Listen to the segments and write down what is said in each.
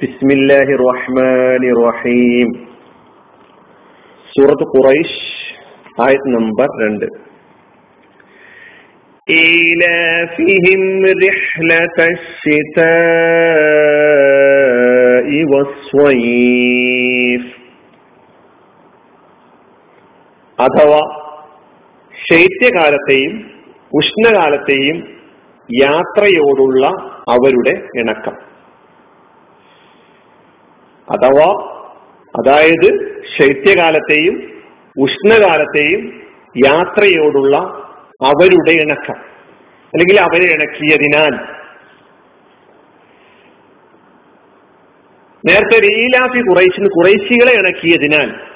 بسم الله الرحمن الرحيم സൂറത്ത് ഖുറൈഷ് ആയത് നമ്പർ രണ്ട് إيلافهم رحلة الشتاء والصيف അഥവാ ശൈത്യകാലത്തെയും ഉഷ്ണകാലത്തെയും യാത്രയോടുള്ള അവരുടെ ഇണക്കം അഥവാ അതായത് ശൈത്യകാലത്തെയും ഉഷ്ണകാലത്തെയും യാത്രയോടുള്ള അവരുടെ ഇണക്കം. അല്ലെങ്കിൽ അവരെ ഇണക്കിയതിനാൽ. നേരത്തെ റീലാഫി കുറേശിന് കുറേശികളെ ഇണക്കിയതിനാൽ.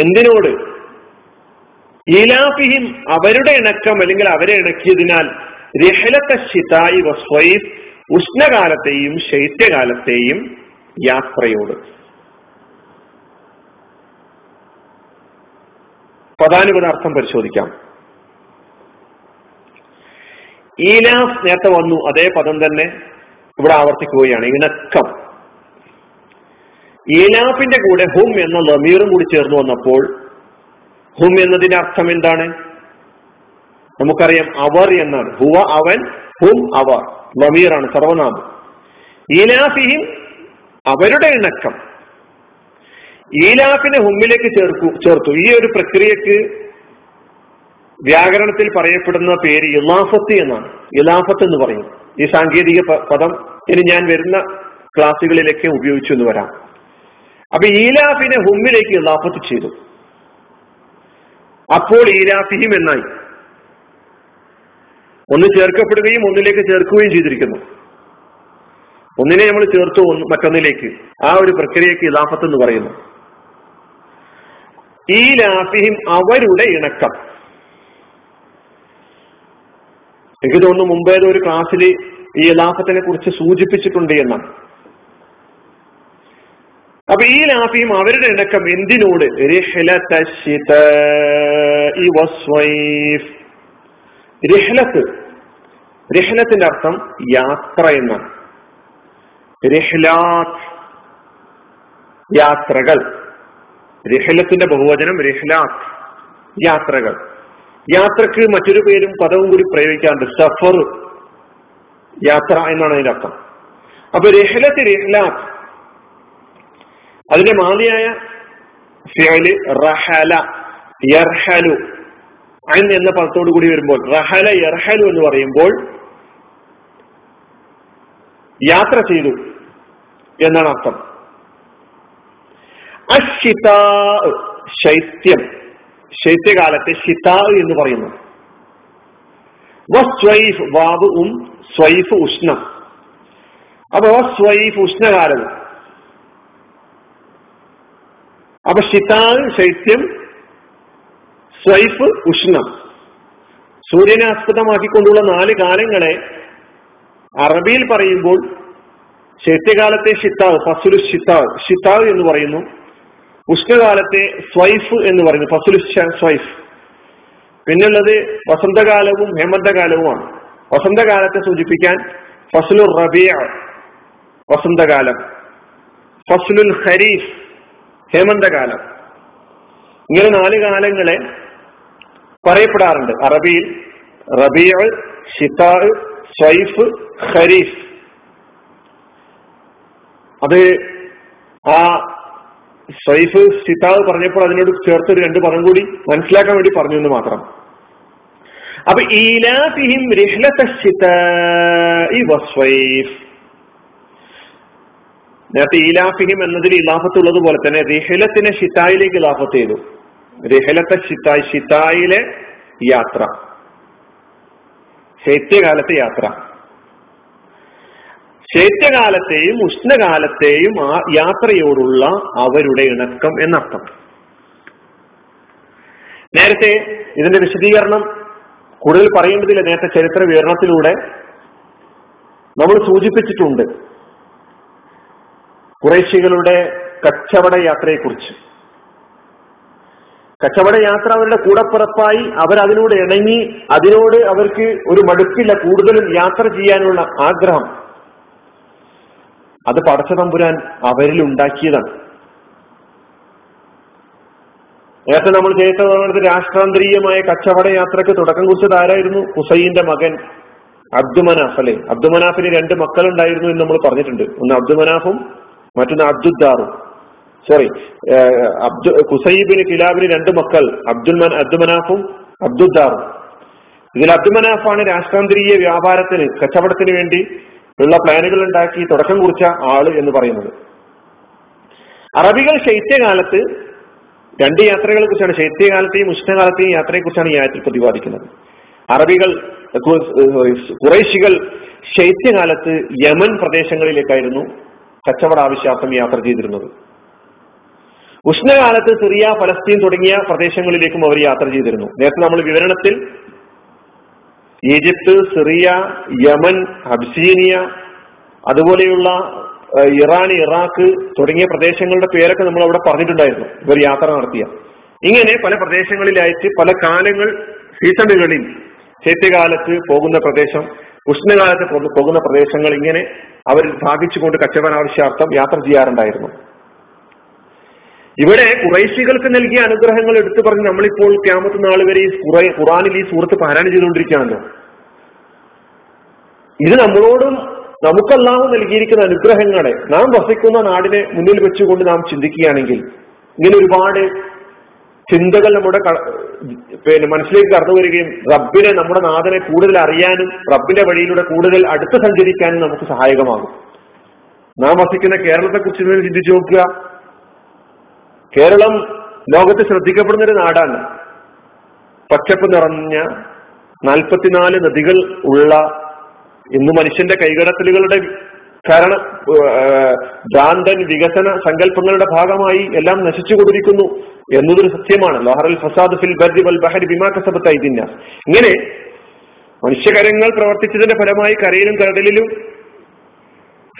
എന്തിനോട്? ഈലാഫിഹിം അവരുടെ ഇണക്കം അല്ലെങ്കിൽ അവരെ ഇണക്കിയതിനാൽ. രഹലത്തെ ശിതായി വസ്വൈഫ് ഉഷ്ണകാലത്തെയും ശൈത്യകാലത്തെയും യാത്രയോട്. പദാനുപത അർത്ഥം പരിശോധിക്കാം. ഈലാസ് നേരത്തെ വന്നു അതേ പദം തന്നെ ഇവിടെ ആവർത്തിക്കുകയാണ് ഇണക്കം. ഈലാഫിന്റെ കൂടെ ഹും എന്ന ലമീറും കൂടി ചേർന്ന് വന്നപ്പോൾ ഹും എന്നതിന്റെ അർത്ഥം എന്താണ്? നമുക്കറിയാം അവർ എന്നാണ്. ഹുവ അവൻ ഹും അവർ. ലമീറാണ് സർവനാമം. ഈലാഫിഹിം അവരുടെ ഇണക്കം. ഈലാഫിനെ ഹുമ്മിലേക്ക് ചേർക്കു ചേർത്തു. ഈ ഒരു പ്രക്രിയക്ക് വ്യാകരണത്തിൽ പറയപ്പെടുന്ന പേര് ഇലാഫത്ത് എന്നാണ്. ഇലാഫത്ത് എന്ന് പറയും. ഈ സാങ്കേതിക പദം ഇനി ഞാൻ വരുന്ന ക്ലാസ്സുകളിലേക്ക് ഉപയോഗിച്ചു എന്ന് വരാം. അപ്പൊ ഈലാഫിനെ ഹുമ്മിലേക്ക് ഇലാഫത്ത് ചെയ്തു. അപ്പോൾ ഈലാഫിഹിം എന്നായി. ഒന്ന് ചേർക്കപ്പെടുകയും ഒന്നിലേക്ക് ചേർക്കുകയും ചെയ്തിരിക്കുന്നു. ഒന്നിനെ നമ്മൾ ചേർത്തു മറ്റൊന്നിലേക്ക്. ആ ഒരു പ്രക്രിയക്ക് ഇലാഫത്ത് എന്ന് പറയുന്നു. ഈ ലാഫിഹിം അവരുടെ ഇണക്കം. എനിക്ക് തോന്നുന്നു മുമ്പേ ഒരു ക്ലാസ്സിൽ ഈ ഇലാഫത്തിനെ കുറിച്ച് സൂചിപ്പിച്ചിട്ടുണ്ട് എന്നാണ്. അപ്പൊ ഈ ലാഫിയും അവരുടെ ഇണക്കം എന്തിനോട്? രഹ്ലത്ത്. രഹ്ലത്തിന്റെ അർത്ഥം യാത്ര എന്നാണ്. രഹ്ലാത്ത് യാത്രകൾ. രഹ്ലത്തിന്റെ ബഹുവചനം രഹ്ലാത്ത് യാത്രകൾ. യാത്രയ്ക്ക് മറ്റൊരു പേരും പദവും കൂടി പ്രയോഗിക്കാറുണ്ട്. സഫർ യാത്ര എന്നാണ് അതിന്റെ അർത്ഥം. അപ്പൊ രഹ്ലത്ത് രഹ്ലാത്ത് അതിന്റെ മാതിയായ ഫിയൽ റഹല യർഹലു അൻ എന്ന പദത്തോടു കൂടി വരുമ്പോൾ റഹല യർഹലു എന്ന് പറയുമ്പോൾ യാത്ര ചെയ്തു എന്നാണ് അർത്ഥം. അശിതാ ശൈത്യം ശൈത്യകാലത്തെ ഷിത എന്ന് പറയുന്നു. സ്വൈഫ് വാവ് ഉം സ്വൈഫ് ഉഷ്ണം. അപ്പൊ സ്വൈഫ് ഉഷ്ണകാലം. അപ്പൊ ഷിതാവ് ശൈത്യം സ്വൈഫ് ഉഷ്ണം. സൂര്യനെ ആസ്പദമാക്കിക്കൊണ്ടുള്ള നാല് കാലങ്ങളെ അറബിയിൽ പറയുമ്പോൾ ശൈത്യകാലത്തെ ഷിത്താവ് ഫസുലു ഷിത്താവ് ഷിത്താവ് എന്ന് പറയുന്നു. ഉഷ്ണകാലത്തെ സ്വൈഫ് എന്ന് പറയുന്നു ഫസുലു സ്വൈഫ്. പിന്നുള്ളത് വസന്തകാലവും ഹേമന്തകാലവുമാണ്. വസന്തകാലത്തെ സൂചിപ്പിക്കാൻ ഫസുലു റബിയ വസന്തകാലം. ഫസുലുൽ ഖരീഫ് ഹേമന്തകാലം. ഇങ്ങനെ നാല് കാലങ്ങളെ പറയപ്പെടാറുണ്ട്. അറബിയിൽ റബിയ ഷിത്താ സ്വൈഫ് ഖരീഫ്. അത് ആ സൈഫ് സിതാവ് പറഞ്ഞപ്പോൾ അതിനോട് ചേർത്തൊരു രണ്ട് പദം കൂടി മനസ്സിലാക്കാൻ വേണ്ടി പറഞ്ഞു എന്ന് മാത്രം. അപ്പൊ ഈലാഫിഹിം നേരത്തെ ഈലാഫിഹിം എന്നതിൽ ഇലാഫത്തുള്ളത് പോലെ തന്നെ റിഹലത്തിനെ ഷിത്തായിലേക്ക് ഇലാഫത്ത് ചെയ്തു. റിഹലത്തെ ഷിത്തായി ഷിത്തായിലെ യാത്ര. ശൈത്യകാലത്തെ യാത്ര. ശൈത്യകാലത്തെയും ഉഷ്ണകാലത്തെയും ആ യാത്രയോടുള്ള അവരുടെ ഇണക്കം എന്നർത്ഥം. നേരത്തെ ഇതിന്റെ വിശദീകരണം കൂടുതൽ പറയേണ്ടതില്ല. നേരത്തെ ചരിത്ര വിവരണത്തിലൂടെ നമ്മൾ സൂചിപ്പിച്ചിട്ടുണ്ട്. കുറേശികളുടെ കച്ചവട യാത്രയെക്കുറിച്ച്. കച്ചവട യാത്ര അവരുടെ കൂടപ്പിറപ്പായി അവരതിനോട് ഇണങ്ങി അതിനോട് അവർക്ക് ഒരു മടുപ്പില്ല കൂടുതലും യാത്ര ചെയ്യാനുള്ള ആഗ്രഹം. അത് പടച്ച തമ്പുരാൻ അവരിൽ ഉണ്ടാക്കിയതാണ്. നേരത്തെ നമ്മൾ ചെയ്തത് രാഷ്ട്രാന്തരീയമായ കച്ചവട യാത്രയ്ക്ക് തുടക്കം കുറിച്ചത് ആരായിരുന്നു? ഹുസൈന്റെ മകൻ അബ്ദുമനാഫ് അല്ലെ? അബ്ദുമനാഫിന് രണ്ട് മക്കളുണ്ടായിരുന്നു എന്ന് നമ്മൾ പറഞ്ഞിട്ടുണ്ട്. ഒന്ന് അബ്ദുമനാഫും മറ്റൊന്ന് അബ്ദുദ്ദാറും. സോറി അബ്ദു കുസൈബിന് കിലാബിന് രണ്ട് മക്കൾ അബ്ദുൽ അബ്ദുമനാഫും അബ്ദുദ്ദാറും ഇതിൽ അബ്ദുമനാഫാണ് രാഷ്ട്രാന്തരീയ വ്യാപാരത്തിന് കച്ചവടത്തിന് വേണ്ടി ഉള്ള പ്ലാനുകൾ ഉണ്ടാക്കി തുടക്കം കുറിച്ച ആൾ എന്ന് പറയുന്നത്. അറബികൾ ശൈത്യകാലത്ത് രണ്ട് യാത്രകളെ കുറിച്ചാണ് ശൈത്യകാലത്തെയും ഉഷ്ണകാലത്തെയും യാത്രയെ കുറിച്ചാണ് ഈ ആയത്തിൽ പ്രതിപാദിക്കുന്നത്. അറബികൾ കുറേശികൾ ശൈത്യകാലത്ത് യമൻ പ്രദേശങ്ങളിലേക്കായിരുന്നു കച്ചവട ആവശ്യാർത്ഥം യാത്ര ചെയ്തിരുന്നത്. ഉഷ്ണകാലത്ത് സിറിയ ഫലസ്തീൻ തുടങ്ങിയ പ്രദേശങ്ങളിലേക്കും അവർ യാത്ര ചെയ്തിരുന്നു. നേരത്തെ നമ്മൾ വിവരണത്തിൽ ഈജിപ്ത് സിറിയ യമൻ അബ്സീനിയ അതുപോലെയുള്ള ഇറാൻ ഇറാഖ് തുടങ്ങിയ പ്രദേശങ്ങളുടെ പേരൊക്കെ നമ്മൾ അവിടെ പറഞ്ഞിട്ടുണ്ടായിരുന്നു. ഇവർ യാത്ര നടത്തിയ. ഇങ്ങനെ പല പ്രദേശങ്ങളിലായിട്ട് പല കാലങ്ങൾ സീസണുകളിൽ ശൈത്യകാലത്ത് പോകുന്ന പ്രദേശം ഉഷ്ണകാലത്ത് പോകുന്ന പ്രദേശങ്ങൾ ഇങ്ങനെ അവർ ഭാഗിച്ചുകൊണ്ട് കച്ചവട ആവശ്യാർത്ഥം യാത്ര ചെയ്യാറുണ്ടായിരുന്നു. ഇവിടെ കുറേശികൾക്ക് നൽകിയ അനുഗ്രഹങ്ങൾ എടുത്തു പറഞ്ഞ് നമ്മളിപ്പോൾ ക്യാമത്ത് നാൾ വരെ ഈ ഖുറാനിൽ ഈ സൂറത്ത് പാരായണം ചെയ്തുകൊണ്ടിരിക്കുകയാണല്ലോ ഇത് നമ്മളോടും നമുക്കല്ലാഹു നൽകിയിരിക്കുന്ന അനുഗ്രഹങ്ങളെ നാം വസിക്കുന്ന നാടിനെ മുന്നിൽ വെച്ചുകൊണ്ട് നാം ചിന്തിക്കുകയാണെങ്കിൽ ഇങ്ങനെ ഒരുപാട് ചിന്തകൾ നമ്മുടെ പിന്നെ മനസ്സിലേക്ക് കടന്നു വരികയും റബ്ബിനെ നമ്മുടെ നാഥനെ കൂടുതൽ അറിയാനും റബ്ബിന്റെ വഴിയിലൂടെ കൂടുതൽ അടുത്ത് സഞ്ചരിക്കാനും നമുക്ക് സഹായകമാകും. നാം വസിക്കുന്ന കേരളത്തെ കുറിച്ച് ചിന്തിച്ചു നോക്കുക. കേരളം ലോകത്ത് ശ്രദ്ധിക്കപ്പെടുന്ന ഒരു നാടാണ്. പച്ചപ്പ് നിറഞ്ഞ നാൽപ്പത്തിനാല് നദികൾ ഉള്ള ഇന്ന് മനുഷ്യന്റെ കൈകടത്തലുകളുടെ കാരണം ഭ്രാന്തൻ വികസന സങ്കല്പങ്ങളുടെ ഭാഗമായി എല്ലാം നശിച്ചു നശിച്ചുകൊണ്ടിരിക്കുന്നു എന്നതൊരു സത്യമാണ്. ലോഹറൽ ഫസാദ് ഫിൽ ബർദി വൽ ബഹരി ബിമാ തിന്ന ഇങ്ങനെ മനുഷ്യകരങ്ങൾ പ്രവർത്തിച്ചതിന്റെ ഫലമായി കരയിലും കടലിലും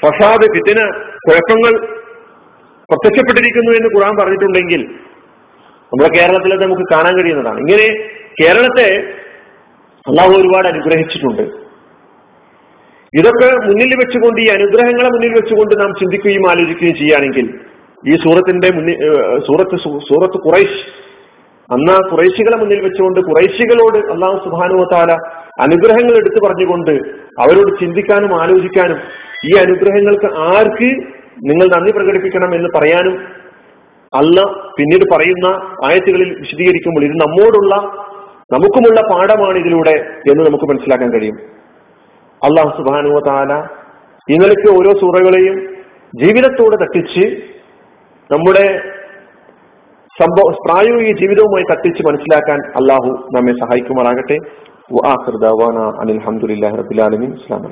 ഫസാദ് ഫിത്തിന കുഴപ്പങ്ങൾ പ്രത്യക്ഷപ്പെട്ടിരിക്കുന്നു എന്ന് ഖുറാൻ പറഞ്ഞിട്ടുണ്ടെങ്കിൽ നമ്മുടെ കേരളത്തിൽ നമുക്ക് കാണാൻ കഴിയുന്നതാണ്. ഇങ്ങനെ കേരളത്തെ അള്ളാഹു ഒരുപാട് അനുഗ്രഹിച്ചിട്ടുണ്ട്. ഇതൊക്കെ മുന്നിൽ വെച്ചുകൊണ്ട് ഈ അനുഗ്രഹങ്ങളെ മുന്നിൽ വെച്ചുകൊണ്ട് നാം ചിന്തിക്കുകയും ആലോചിക്കുകയും ചെയ്യുകയാണെങ്കിൽ ഈ സൂറത്തിന്റെ മുന്നിൽ സൂറത്ത് സൂറത്ത് കുറൈശ് അന്ന് ആ കുറൈശികളെ മുന്നിൽ വെച്ചുകൊണ്ട് കുറൈശികളോട് അള്ളാഹു സുബാനുവത്താല അനുഗ്രഹങ്ങൾ എടുത്തു പറഞ്ഞുകൊണ്ട് അവരോട് ചിന്തിക്കാനും ആലോചിക്കാനും ഈ അനുഗ്രഹങ്ങൾക്ക് ആർക്ക് നിങ്ങൾ നന്ദി പ്രകടിപ്പിക്കണം എന്ന് പറയാനും അല്ല പിന്നീട് പറയുന്ന ആയത്തുകളിൽ വിശദീകരിക്കുമ്പോൾ ഇത് നമ്മോടുള്ള നമുക്കുമുള്ള പാഠമാണ് ഇതിലൂടെ എന്ന് നമുക്ക് മനസ്സിലാക്കാൻ കഴിയും. അള്ളാഹു സുബാനുവ താല ഇന്നലേക്ക് ഓരോ സൂറകളെയും ജീവിതത്തോട് തട്ടിച്ച് നമ്മുടെ സംഭവ പ്രായോഗിക ജീവിതവുമായി തട്ടിച്ച് മനസ്സിലാക്കാൻ അള്ളാഹു നമ്മെ സഹായിക്കുമാറാകട്ടെ. അനിൽ അഹമ്മദില്ലാ റബുലാലമീൻ ഇസ്ലാം